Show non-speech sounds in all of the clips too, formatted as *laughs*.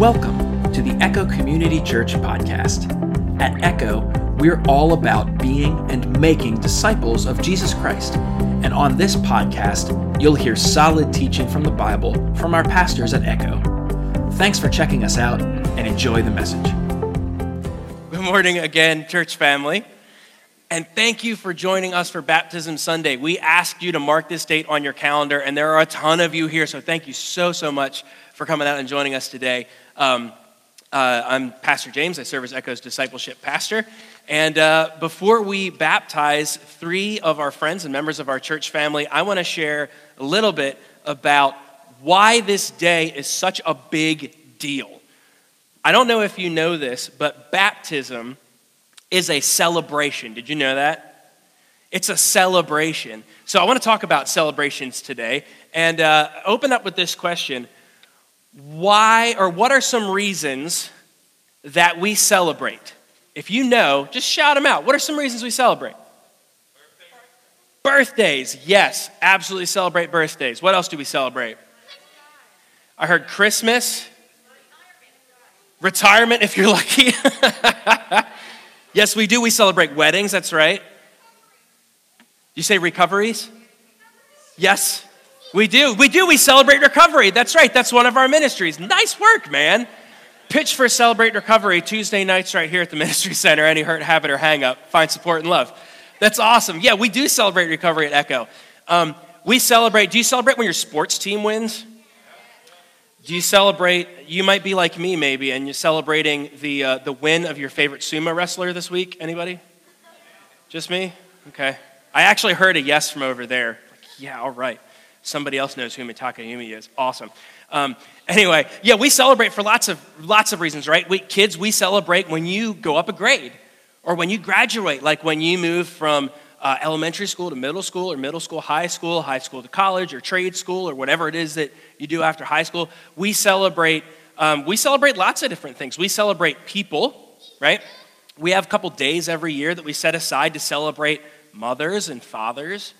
Welcome to the Echo Community Church podcast. At Echo, we're all about being and making disciples of Jesus Christ. And on this podcast, you'll hear solid teaching from the Bible from our pastors at Echo. Thanks for checking us out and enjoy the message. Good morning again, church family. And thank you for joining us for Baptism Sunday. We asked you to mark this date on your calendar, and there are a ton of you here, so thank you so, so much for coming out and joining us today. Um, uh, I'm Pastor James. I serve as Echo's discipleship pastor. And uh, before we baptize three of our friends and members of our church family, I want to share a little bit about why this day is such a big deal. I don't know if you know this, but baptism is a celebration. Did you know that? It's a celebration. So I want to talk about celebrations today and uh, open up with this question Why or what are some reasons that we celebrate? If you know, just shout them out. What are some reasons we celebrate? Birthdays. Yes, absolutely celebrate birthdays. What else do we celebrate? I heard Christmas, retirement if you're lucky. *laughs* Yes, we do. We celebrate weddings, that's right. You say recoveries? Yes, we do. We do. We celebrate recovery. That's right. That's one of our ministries. Nice work, man. Pitch for Celebrate Recovery Tuesday nights right here at the *laughs* Ministry Center. Any hurt, habit, or hang up, find support and love. That's awesome. Yeah, we do celebrate recovery at Echo. Um, we celebrate. Do you celebrate when your sports team wins? Do you celebrate? You might be like me, maybe, and you're celebrating the, uh, the win of your favorite sumo wrestler this week. Anybody? Just me? Okay. I actually heard a yes from over there. Like, yeah, all right. Somebody else knows who Mitakeumi is. Awesome. Um, anyway, yeah, we celebrate for lots of lots of reasons, right? We, kids, we celebrate when you go up a grade or when you graduate, like when you move from uh, elementary school to middle school or middle school, high school, high school to college or trade school or whatever it is that you do after high school. We celebrate, um, we celebrate lots of different things. We celebrate people, right? We have a couple days every year that we set aside to celebrate mothers and fathers.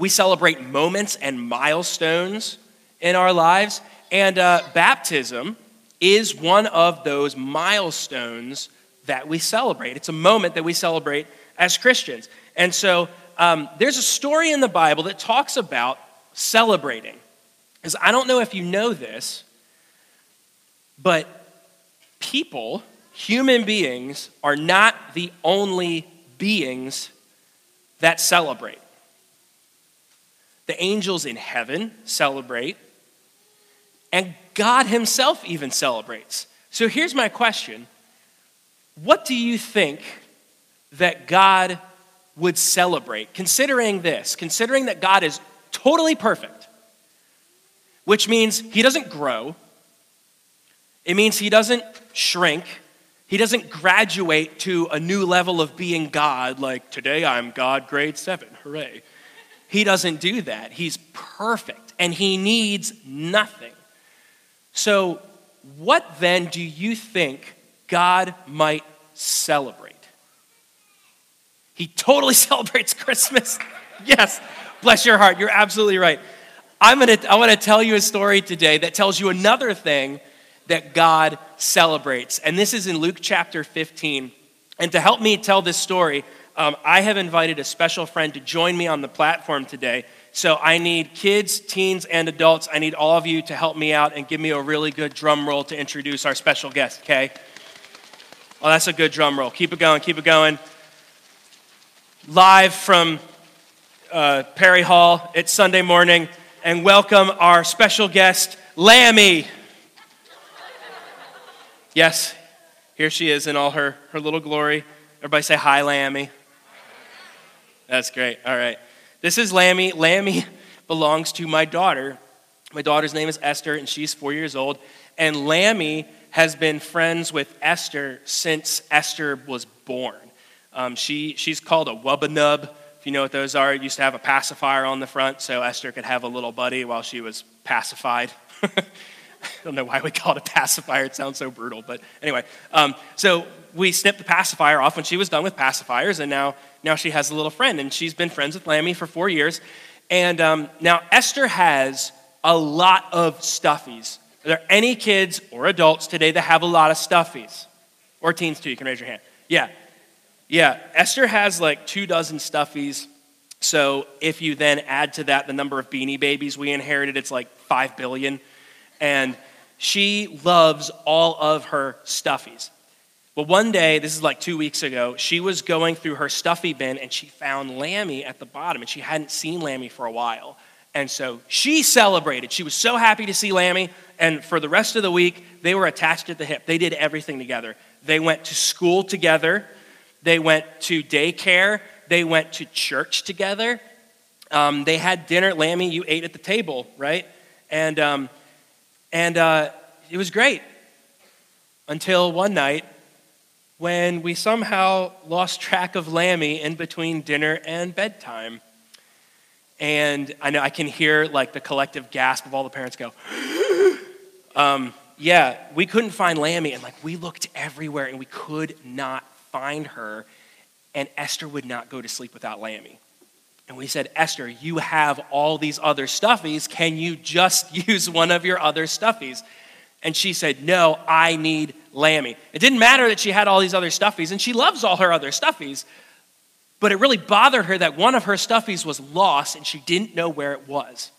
We celebrate moments and milestones in our lives. And uh, baptism is one of those milestones that we celebrate. It's a moment that we celebrate as Christians. And so um, there's a story in the Bible that talks about celebrating. Because I don't know if you know this, but people, human beings, are not the only beings that celebrate. The angels in heaven celebrate, and God Himself even celebrates. So here's my question What do you think that God would celebrate, considering this, considering that God is totally perfect, which means he doesn't grow, it means he doesn't shrink, he doesn't graduate to a new level of being God, like today I'm God grade seven, hooray. He doesn't do that. He's perfect and he needs nothing. So, what then do you think God might celebrate? He totally *laughs* celebrates Christmas. yes, bless your heart. You're absolutely right. I'm gonna, I want to tell you a story today that tells you another thing that God celebrates. And this is in Luke chapter 15. And to help me tell this story, um, I have invited a special friend to join me on the platform today. So I need kids, teens, and adults. I need all of you to help me out and give me a really good drum roll to introduce our special guest, okay? Well, that's a good drum roll. Keep it going, keep it going live from uh, Perry Hall. It's Sunday morning, and welcome our special guest, Lammy. Yes, here she is in all her, her little glory. Everybody say hi, Lammy. That's great. All right. This is Lammy. Lammy *laughs* belongs to my daughter. My daughter's name is Esther, and she's four years old. And Lammy has been friends with Esther since Esther was born. Um, she, she's called a wubbanub, if you know what those are. It used to have a pacifier on the front so Esther could have a little buddy while she was pacified. *laughs* I don't know why we call it a pacifier. It sounds so brutal, but anyway. Um, so we snipped the pacifier off when she was done with pacifiers, and now, now she has a little friend, and she's been friends with Lammy for four years. And um, now Esther has a lot of stuffies Are there any kids or adults today that have a lot of stuffies? Or teens too, you can raise your hand. Yeah. Yeah. Esther has like two dozen stuffies. So if you then add to that the number of beanie babies we inherited, it's like five billion. And she loves all of her stuffies. Well, one day, this is like two weeks ago, she was going through her stuffy bin and she found Lammy at the bottom, and she hadn't seen Lammy for a while. And so she celebrated. She was so happy to see Lammy. And for the rest of the week, they were attached at the hip. They did everything together. They went to school together, they went to daycare, they went to church together. Um, they had dinner. Lammy, you ate at the table, right? And, um, and uh, it was great until one night when we somehow lost track of Lammy in between dinner and bedtime. And I know I can hear like the collective gasp of all the parents go, *gasps* um, yeah, we couldn't find Lammy. And like we looked everywhere and we could not find her. And Esther would not go to sleep without Lammy. And we said, Esther, you have all these other stuffies. Can you just *laughs* use one of your other stuffies? And she said, No, I need Lammy. It didn't matter that she had all these other stuffies, and she loves all her other stuffies, but it really bothered her that one of her stuffies was lost and she didn't know where it was.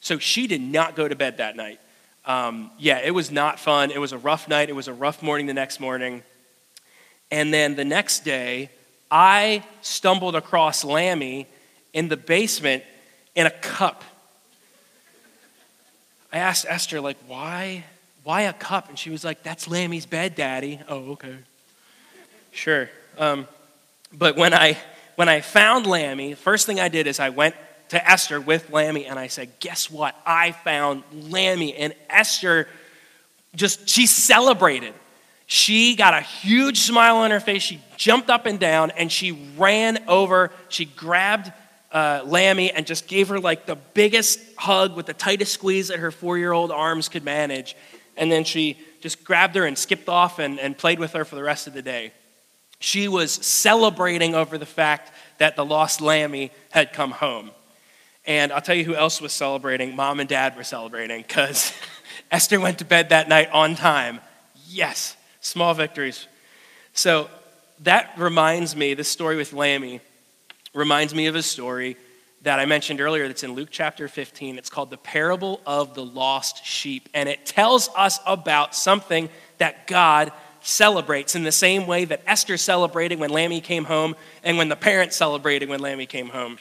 So she did not go to bed that night. Um, yeah, it was not fun. It was a rough night. It was a rough morning the next morning. And then the next day, I stumbled across Lammy in the basement in a cup. I asked Esther, like, why, why a cup? And she was like, that's Lammy's bed, Daddy. Oh, okay. Sure. Um, but when I when I found Lammy, first thing I did is I went to Esther with Lammy and I said, Guess what? I found Lammy. And Esther just, she celebrated. She got a huge smile on her face. She jumped up and down and she ran over. She grabbed uh, Lammy and just gave her like the biggest hug with the tightest squeeze that her four year old arms could manage. And then she just grabbed her and skipped off and, and played with her for the rest of the day. She was celebrating over the fact that the lost Lammy had come home. And I'll tell you who else was celebrating. Mom and dad were celebrating because *laughs* Esther went to bed that night on time. Yes, small victories. So that reminds me, this story with Lammy reminds me of a story that I mentioned earlier that's in Luke chapter 15. It's called the parable of the lost sheep. And it tells us about something that God celebrates in the same way that Esther celebrated when Lammy came home and when the parents celebrated when Lammy came home.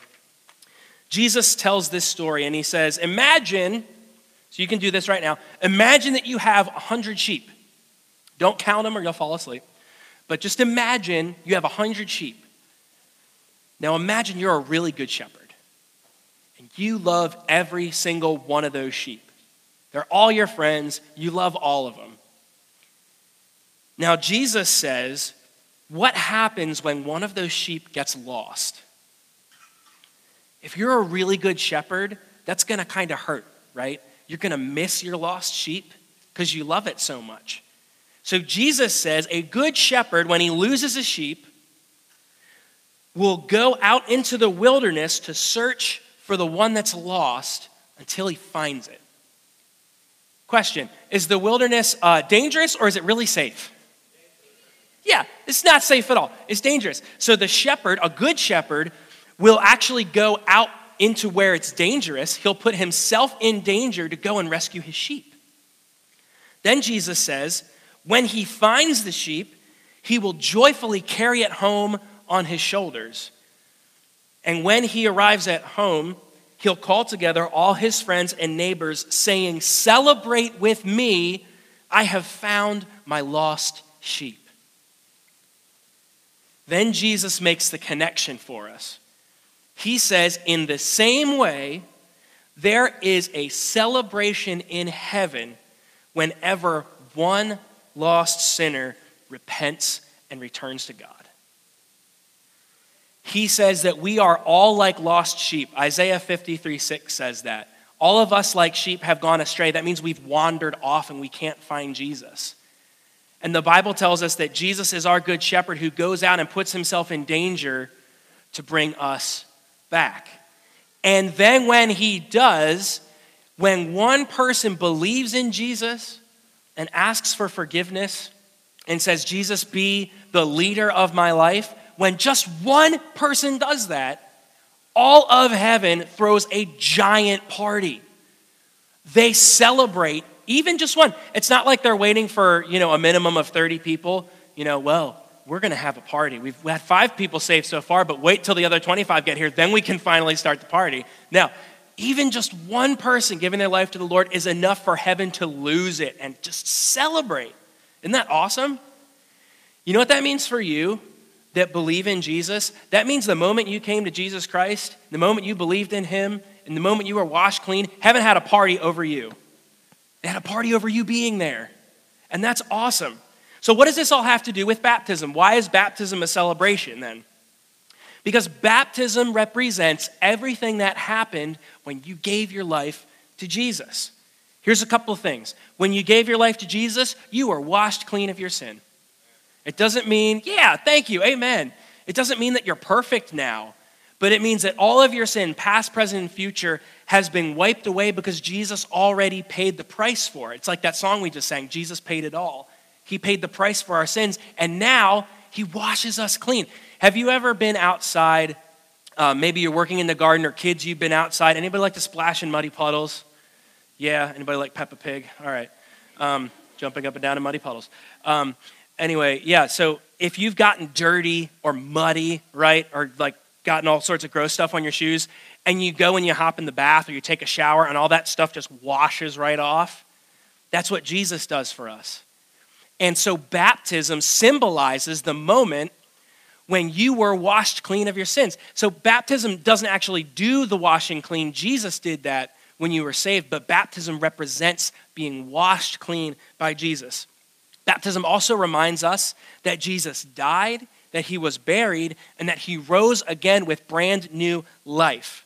Jesus tells this story and he says, Imagine, so you can do this right now, imagine that you have 100 sheep. Don't count them or you'll fall asleep. But just imagine you have 100 sheep. Now imagine you're a really good shepherd and you love every single one of those sheep. They're all your friends, you love all of them. Now, Jesus says, What happens when one of those sheep gets lost? If you're a really good shepherd, that's going to kind of hurt, right? You're going to miss your lost sheep because you love it so much. So, Jesus says, A good shepherd, when he loses a sheep, will go out into the wilderness to search for the one that's lost until he finds it. Question Is the wilderness uh, dangerous or is it really safe? Yeah, it's not safe at all. It's dangerous. So the shepherd, a good shepherd, will actually go out into where it's dangerous. He'll put himself in danger to go and rescue his sheep. Then Jesus says, when he finds the sheep, he will joyfully carry it home on his shoulders. And when he arrives at home, he'll call together all his friends and neighbors, saying, Celebrate with me, I have found my lost sheep. Then Jesus makes the connection for us. He says, in the same way, there is a celebration in heaven whenever one lost sinner repents and returns to God. He says that we are all like lost sheep. Isaiah 53 6 says that. All of us, like sheep, have gone astray. That means we've wandered off and we can't find Jesus. And the Bible tells us that Jesus is our good shepherd who goes out and puts himself in danger to bring us back. And then when he does, When one person believes in Jesus and asks for forgiveness and says, Jesus, be the leader of my life, when just one person does that, all of heaven throws a giant party. They celebrate even just one. It's not like they're waiting for, you know, a minimum of 30 people. You know, well, we're going to have a party. We've had five people saved so far, but wait till the other 25 get here, then we can finally start the party. Now, even just one person giving their life to the Lord is enough for heaven to lose it and just celebrate. Isn't that awesome? You know what that means for you that believe in Jesus? That means the moment you came to Jesus Christ, the moment you believed in Him, and the moment you were washed clean, heaven had a party over you. They had a party over you being there. And that's awesome. So, what does this all have to do with baptism? Why is baptism a celebration then? Because baptism represents everything that happened when you gave your life to Jesus. Here's a couple of things. When you gave your life to Jesus, you were washed clean of your sin. It doesn't mean, yeah, thank you, amen. It doesn't mean that you're perfect now, but it means that all of your sin, past, present, and future, has been wiped away because Jesus already paid the price for it. It's like that song we just sang Jesus paid it all. He paid the price for our sins, and now He washes us clean. Have you ever been outside? Uh, maybe you're working in the garden or kids, you've been outside. Anybody like to splash in muddy puddles? Yeah, anybody like Peppa Pig? All right. Um, jumping up and down in muddy puddles. Um, anyway, yeah, so if you've gotten dirty or muddy, right, or like gotten all sorts of gross stuff on your shoes, and you go and you hop in the bath or you take a shower and all that stuff just washes right off, that's what Jesus does for us. And so baptism symbolizes the moment when you were washed clean of your sins. So baptism doesn't actually do the washing clean. Jesus did that when you were saved, but baptism represents being washed clean by Jesus. Baptism also reminds us that Jesus died, that he was buried, and that he rose again with brand new life.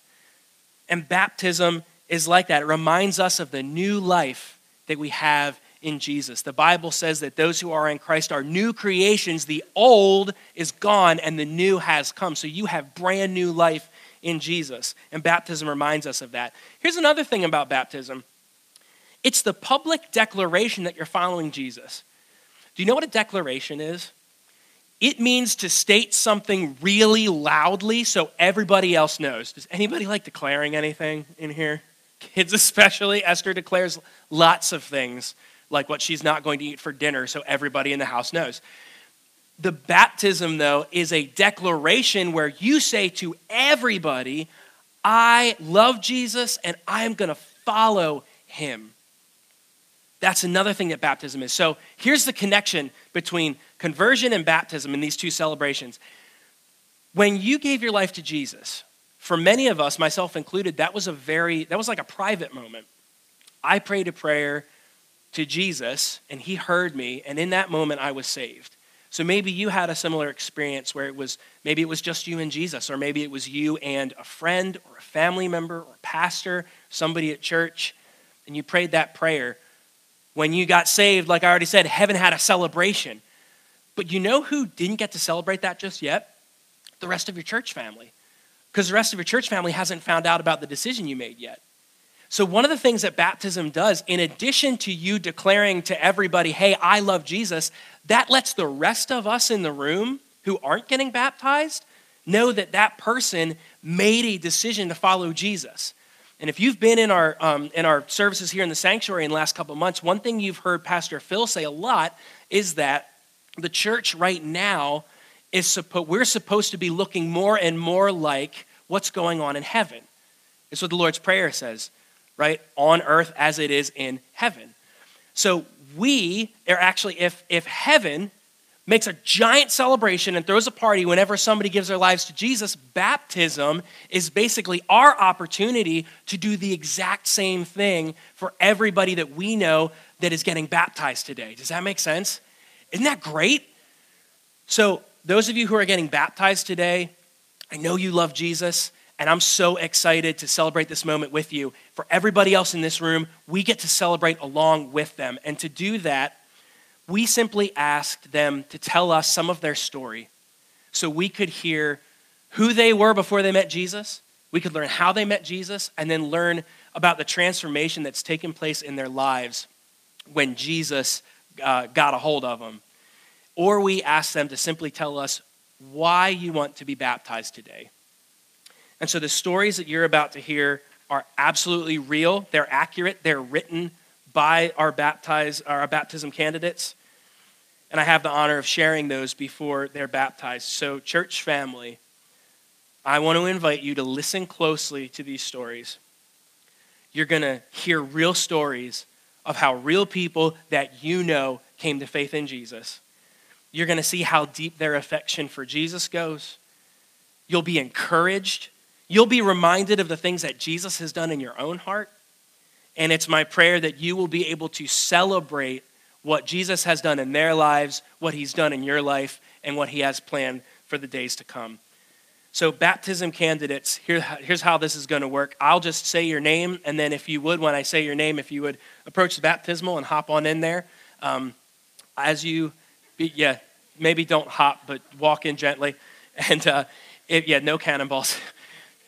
And baptism is like that. It reminds us of the new life that we have in Jesus. The Bible says that those who are in Christ are new creations. The old is gone and the new has come. So you have brand new life in Jesus. And baptism reminds us of that. Here's another thing about baptism it's the public declaration that you're following Jesus. Do you know what a declaration is? It means to state something really loudly so everybody else knows. Does anybody like declaring anything in here? Kids, especially. Esther declares lots of things like what she's not going to eat for dinner, so everybody in the house knows. The baptism, though, is a declaration where you say to everybody, I love Jesus and I'm going to follow him. That's another thing that baptism is. So here's the connection between conversion and baptism in these two celebrations. When you gave your life to Jesus, for many of us, myself included, that was a very, that was like a private moment. I prayed a prayer to Jesus and he heard me, and in that moment I was saved. So maybe you had a similar experience where it was maybe it was just you and Jesus, or maybe it was you and a friend or a family member or pastor, somebody at church, and you prayed that prayer. When you got saved, like I already said, heaven had a celebration. But you know who didn't get to celebrate that just yet? The rest of your church family. Because the rest of your church family hasn't found out about the decision you made yet. So, one of the things that baptism does, in addition to you declaring to everybody, hey, I love Jesus, that lets the rest of us in the room who aren't getting baptized know that that person made a decision to follow Jesus. And if you've been in our, um, in our services here in the sanctuary in the last couple months, one thing you've heard Pastor Phil say a lot is that the church right now is supposed, we're supposed to be looking more and more like what's going on in heaven. It's what the Lord's Prayer says right, on earth as it is in heaven. So we are actually, if, if heaven makes a giant celebration and throws a party whenever somebody gives their lives to Jesus, baptism is basically our opportunity to do the exact same thing for everybody that we know that is getting baptized today. Does that make sense? Isn't that great? So, those of you who are getting baptized today, I know you love Jesus. And I'm so excited to celebrate this moment with you. For everybody else in this room, we get to celebrate along with them. And to do that, we simply asked them to tell us some of their story so we could hear who they were before they met Jesus, We could learn how they met Jesus and then learn about the transformation that's taken place in their lives when Jesus uh, got a hold of them. Or we ask them to simply tell us why you want to be baptized today. And so the stories that you're about to hear are absolutely real, they're accurate, they're written by our, baptized, our baptism candidates. And I have the honor of sharing those before they're baptized. So, church family, I want to invite you to listen closely to these stories. You're going to hear real stories of how real people that you know came to faith in Jesus. You're going to see how deep their affection for Jesus goes. You'll be encouraged. You'll be reminded of the things that Jesus has done in your own heart. And it's my prayer that you will be able to celebrate what Jesus has done in their lives, what he's done in your life, and what he has planned for the days to come. So, baptism candidates, here, here's how this is going to work. I'll just say your name, and then if you would, when I say your name, if you would approach the baptismal and hop on in there. Um, as you, be, yeah, maybe don't hop, but walk in gently. *laughs* And uh, it, yeah, no cannonballs.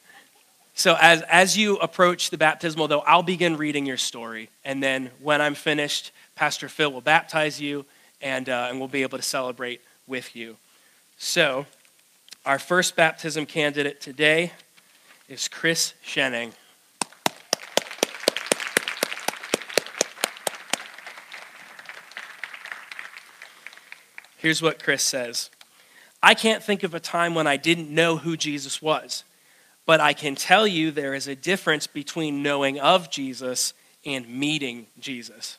*laughs* so, as, as you approach the baptismal, though, I'll begin reading your story. And then when I'm finished, Pastor Phil will baptize you, and, uh, and we'll be able to celebrate with you. So, our first baptism candidate today is Chris Shenning. Here's what Chris says I can't think of a time when I didn't know who Jesus was, but I can tell you there is a difference between knowing of Jesus and meeting Jesus.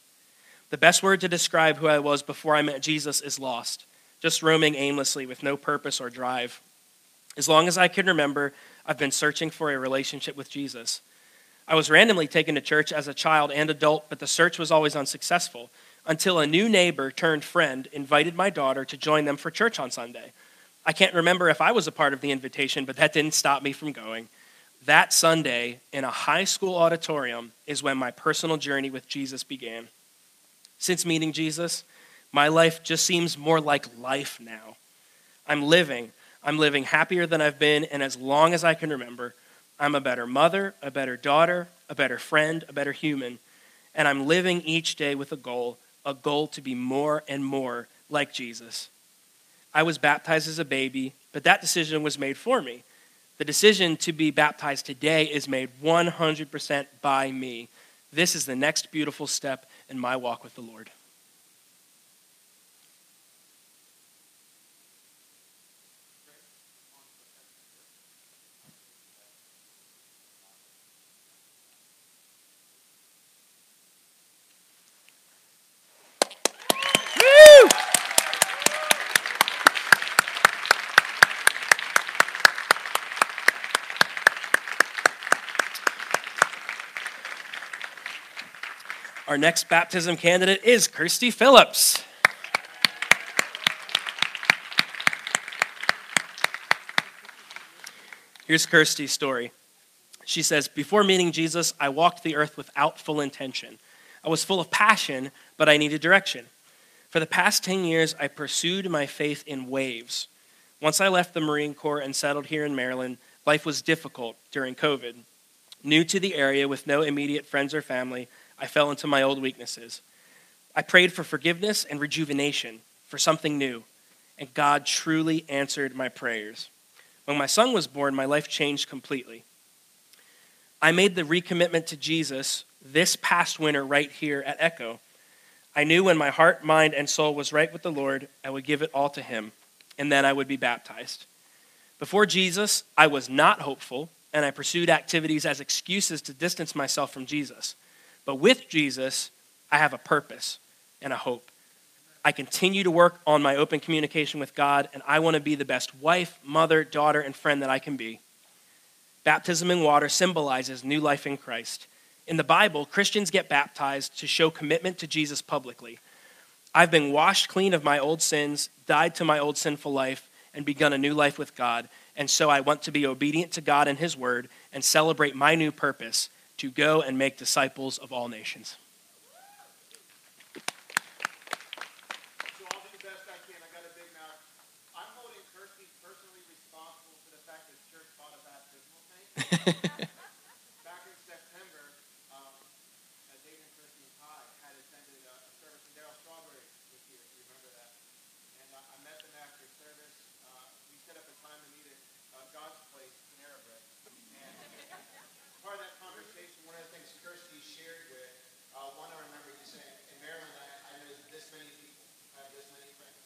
The best word to describe who I was before I met Jesus is lost, just roaming aimlessly with no purpose or drive. As long as I can remember, I've been searching for a relationship with Jesus. I was randomly taken to church as a child and adult, but the search was always unsuccessful until a new neighbor turned friend invited my daughter to join them for church on Sunday. I can't remember if I was a part of the invitation, but that didn't stop me from going. That Sunday in a high school auditorium is when my personal journey with Jesus began. Since meeting Jesus, my life just seems more like life now. I'm living, I'm living happier than I've been, and as long as I can remember, I'm a better mother, a better daughter, a better friend, a better human, and I'm living each day with a goal a goal to be more and more like Jesus. I was baptized as a baby, but that decision was made for me. The decision to be baptized today is made 100% by me. This is the next beautiful step in my walk with the Lord. Our next baptism candidate is Kirsty Phillips. Here's Kirsty's story. She says, Before meeting Jesus, I walked the earth without full intention. I was full of passion, but I needed direction. For the past 10 years, I pursued my faith in waves. Once I left the Marine Corps and settled here in Maryland, life was difficult during COVID. New to the area with no immediate friends or family, I fell into my old weaknesses. I prayed for forgiveness and rejuvenation, for something new, and God truly answered my prayers. When my son was born, my life changed completely. I made the recommitment to Jesus this past winter right here at Echo. I knew when my heart, mind, and soul was right with the Lord, I would give it all to Him, and then I would be baptized. Before Jesus, I was not hopeful, and I pursued activities as excuses to distance myself from Jesus. But with Jesus, I have a purpose and a hope. I continue to work on my open communication with God, and I want to be the best wife, mother, daughter, and friend that I can be. Baptism in water symbolizes new life in Christ. In the Bible, Christians get baptized to show commitment to Jesus publicly. I've been washed clean of my old sins, died to my old sinful life, and begun a new life with God. And so I want to be obedient to God and His word and celebrate my new purpose to go and make disciples of all nations. *laughs* Back in September, um, a Dayton Christian High had attended a, a service, and Darryl Strawberry was here, if you remember that. And uh, I met them after service. Uh, we set up a time to meet at uh, God's Place, Panera Bread. And part of that conversation, one of the things Kirsty shared with, uh, one I remember you saying, in Maryland, I, I know this many people, I have this many friends.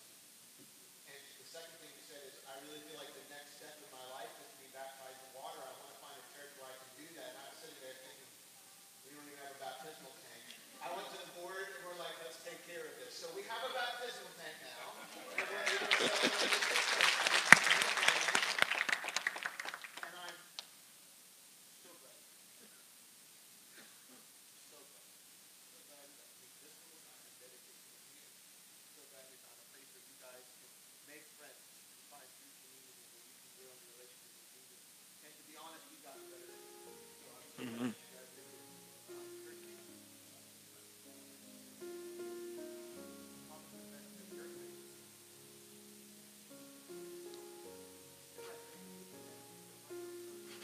And the second thing you said is, I really feel like the next step in my life is to be baptized in water. I want to find a church where I can do that. And I was sitting there thinking, we don't even have a baptismal tank. I went to the board and we're like, let's take care of this. So we have a baptismal tank now.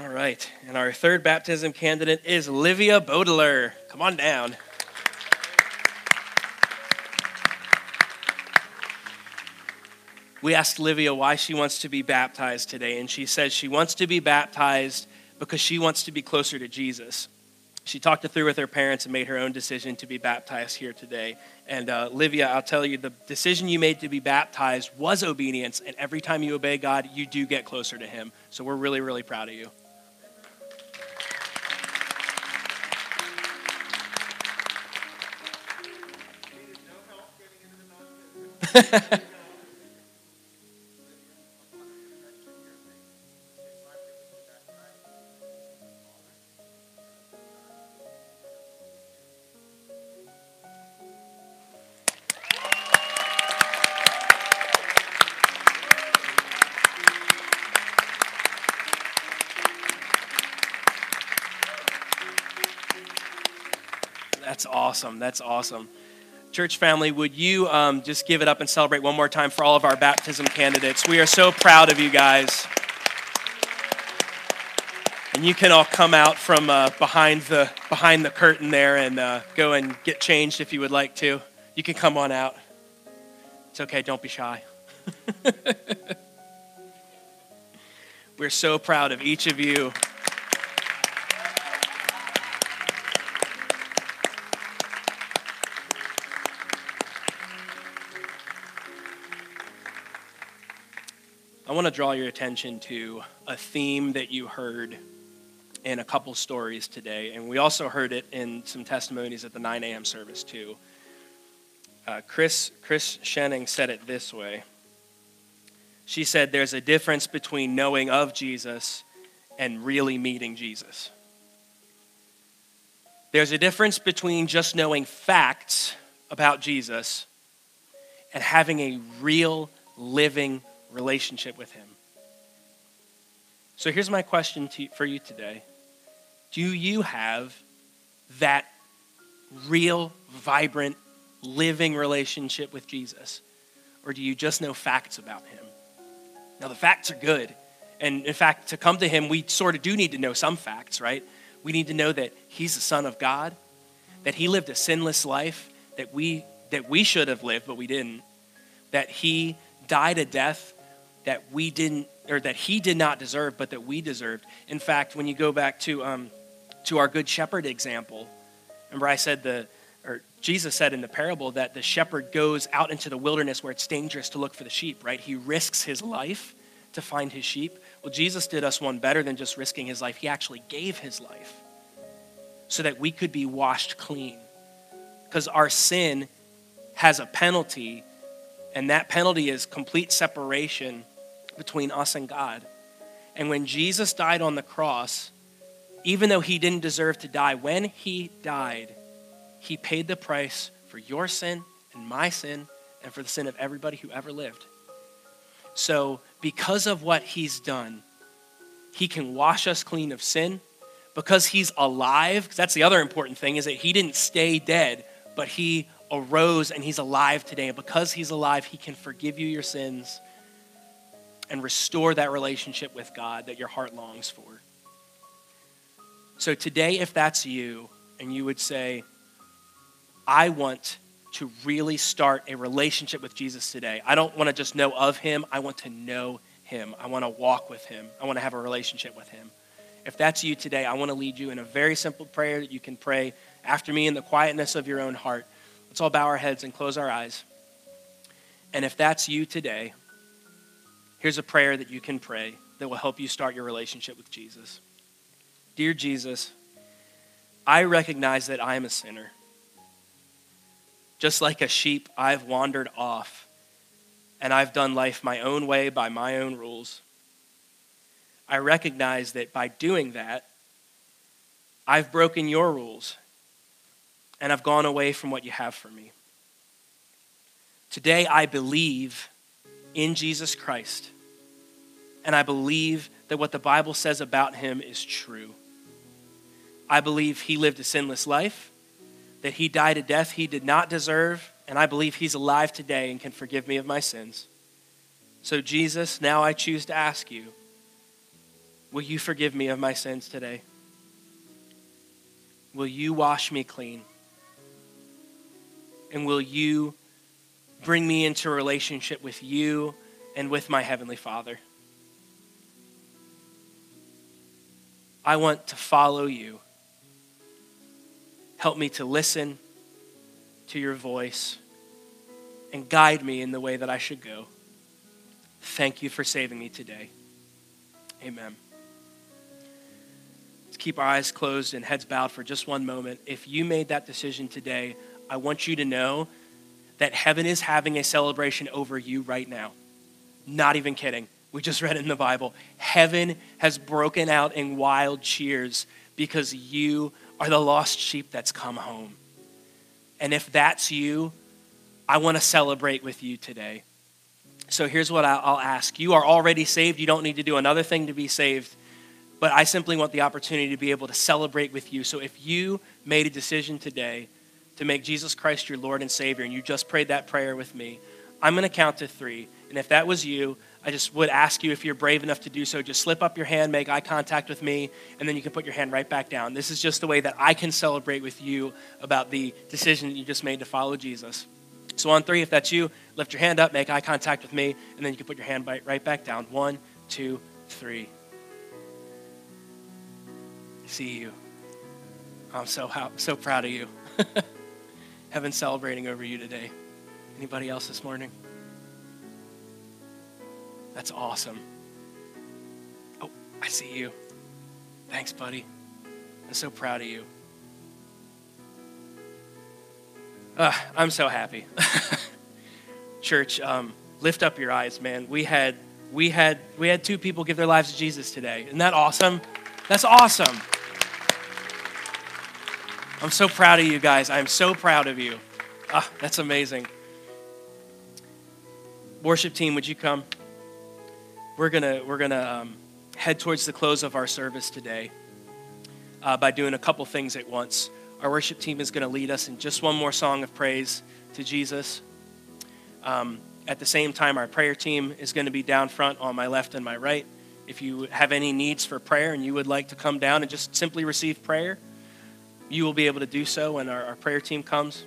All right. And our third baptism candidate is Livia Baudelaire. Come on down. We asked Livia why she wants to be baptized today, and she says she wants to be baptized because she wants to be closer to Jesus. She talked it through with her parents and made her own decision to be baptized here today. And uh, Livia, I'll tell you, the decision you made to be baptized was obedience, and every time you obey God, you do get closer to Him. So we're really, really proud of you. That's awesome. That's awesome. Church family, would you um, just give it up and celebrate one more time for all of our baptism candidates? We are so proud of you guys. And you can all come out from uh, behind, the, behind the curtain there and uh, go and get changed if you would like to. You can come on out. It's okay, don't be shy. *laughs* We're so proud of each of you. I want to draw your attention to a theme that you heard in a couple stories today, and we also heard it in some testimonies at the 9 a.m. service too. Uh, Chris Chris Shenning said it this way. She said, "There's a difference between knowing of Jesus and really meeting Jesus. There's a difference between just knowing facts about Jesus and having a real living relationship with Him. So here's my question to, for you today Do you have that real, vibrant, living relationship with Jesus? Or do you just know facts about Him? Now, the facts are good. And in fact, to come to Him, we sort of do need to know some facts, right? We need to know that He's the Son of God, that He lived a sinless life that we, that we should have lived, but we didn't, that He died a death that we didn't, or that he did not deserve, but that we deserved. In fact, when you go back to, um, to our Good Shepherd example, remember I said the, or Jesus said in the parable that the shepherd goes out into the wilderness where it's dangerous to look for the sheep, right? He risks his life to find his sheep. Well, Jesus did us one better than just risking his life. He actually gave his life so that we could be washed clean. Because our sin has a penalty, and that penalty is complete separation between us and God. And when Jesus died on the cross, even though he didn't deserve to die, when he died, he paid the price for your sin and my sin and for the sin of everybody who ever lived. So, because of what he's done, he can wash us clean of sin. Because he's alive, because that's the other important thing, is that he didn't stay dead, but he arose and he's alive today. And because he's alive, he can forgive you your sins and restore that relationship with God that your heart longs for. So today, if that's you, and you would say, I want to really start a relationship with Jesus today. I don't want to just know of him, I want to know him. I want to walk with him. I want to have a relationship with him. If that's you today, I want to lead you in a very simple prayer that you can pray after me in the quietness of your own heart. Let's all bow our heads and close our eyes. And if that's you today, here's a prayer that you can pray that will help you start your relationship with Jesus. Dear Jesus, I recognize that I am a sinner. Just like a sheep, I've wandered off and I've done life my own way by my own rules. I recognize that by doing that, I've broken your rules and I've gone away from what you have for me. Today, I believe in Jesus Christ, and I believe that what the Bible says about him is true. I believe he lived a sinless life, that he died a death he did not deserve, and I believe he's alive today and can forgive me of my sins. So, Jesus, now I choose to ask you will you forgive me of my sins today? Will you wash me clean? And will you bring me into a relationship with you and with my Heavenly Father? I want to follow you. Help me to listen to your voice and guide me in the way that I should go. Thank you for saving me today. Amen. Let's keep our eyes closed and heads bowed for just one moment. If you made that decision today, I want you to know that heaven is having a celebration over you right now. Not even kidding. We just read it in the Bible. Heaven has broken out in wild cheers because you are the lost sheep that's come home. And if that's you, I want to celebrate with you today. So here's what I'll ask You are already saved. You don't need to do another thing to be saved. But I simply want the opportunity to be able to celebrate with you. So if you made a decision today to make Jesus Christ your Lord and Savior, and you just prayed that prayer with me, I'm going to count to three. And if that was you, I just would ask you if you're brave enough to do so, just slip up your hand, make eye contact with me, and then you can put your hand right back down. This is just the way that I can celebrate with you about the decision that you just made to follow Jesus. So, on three, if that's you, lift your hand up, make eye contact with me, and then you can put your hand right back down. One, two, three. See you. I'm so, so proud of you. *laughs* Heaven celebrating over you today. Anybody else this morning? That's awesome. Oh, I see you. Thanks, buddy. I'm so proud of you. Uh, I'm so happy. *laughs* Church, um, lift up your eyes, man. We had we had we had two people give their lives to Jesus today. Isn't that awesome? That's awesome. I'm so proud of you guys. I'm so proud of you. Ah, that's amazing. Worship team, would you come? we're gonna we're gonna um, head towards the close of our service today uh, by doing a couple things at once. Our worship team is to lead us in just one more song of praise to Jesus. Um, at the same time, our prayer team is going to be down front on my left and my right. If you have any needs for prayer and you would like to come down and just simply receive prayer, you will be able to do so when our, our prayer team comes.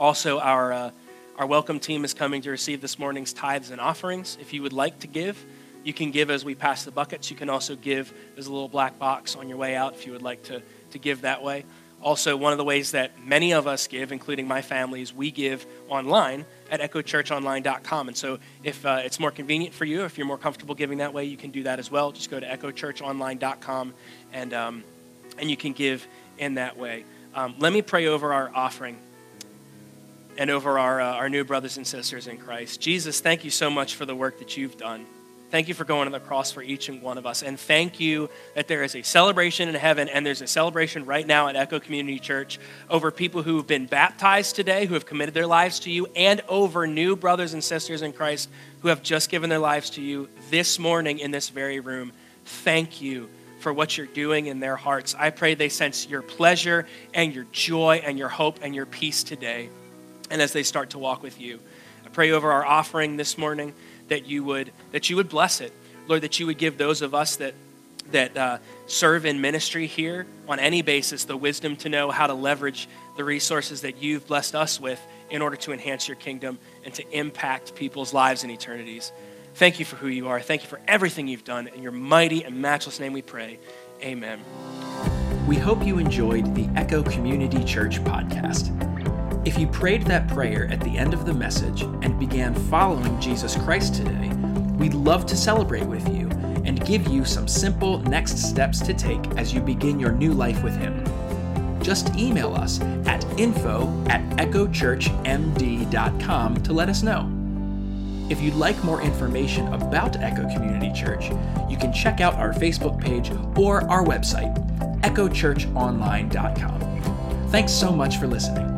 Also, our, uh, our welcome team is coming to receive this morning's tithes and offerings. If you would like to give, you can give as we pass the buckets. You can also give. There's a little black box on your way out if you would like to, to give that way. Also, one of the ways that many of us give, including my family, is we give online at echochurchonline.com. And so, if uh, it's more convenient for you, if you're more comfortable giving that way, you can do that as well. Just go to echochurchonline.com and, um, and you can give in that way. Um, let me pray over our offering and over our, uh, our new brothers and sisters in Christ. Jesus, thank you so much for the work that you've done. Thank you for going to the cross for each and one of us. And thank you that there is a celebration in heaven and there's a celebration right now at Echo Community Church over people who have been baptized today, who have committed their lives to you, and over new brothers and sisters in Christ who have just given their lives to you this morning in this very room. Thank you for what you're doing in their hearts. I pray they sense your pleasure and your joy and your hope and your peace today. And as they start to walk with you, I pray over our offering this morning that you would that you would bless it, Lord. That you would give those of us that that uh, serve in ministry here on any basis the wisdom to know how to leverage the resources that you've blessed us with in order to enhance your kingdom and to impact people's lives and eternities. Thank you for who you are. Thank you for everything you've done. In your mighty and matchless name we pray. Amen. We hope you enjoyed the Echo Community Church podcast. If you prayed that prayer at the end of the message and began following Jesus Christ today, we'd love to celebrate with you and give you some simple next steps to take as you begin your new life with Him. Just email us at info at echochurchmd.com to let us know. If you'd like more information about Echo Community Church, you can check out our Facebook page or our website, echochurchonline.com. Thanks so much for listening.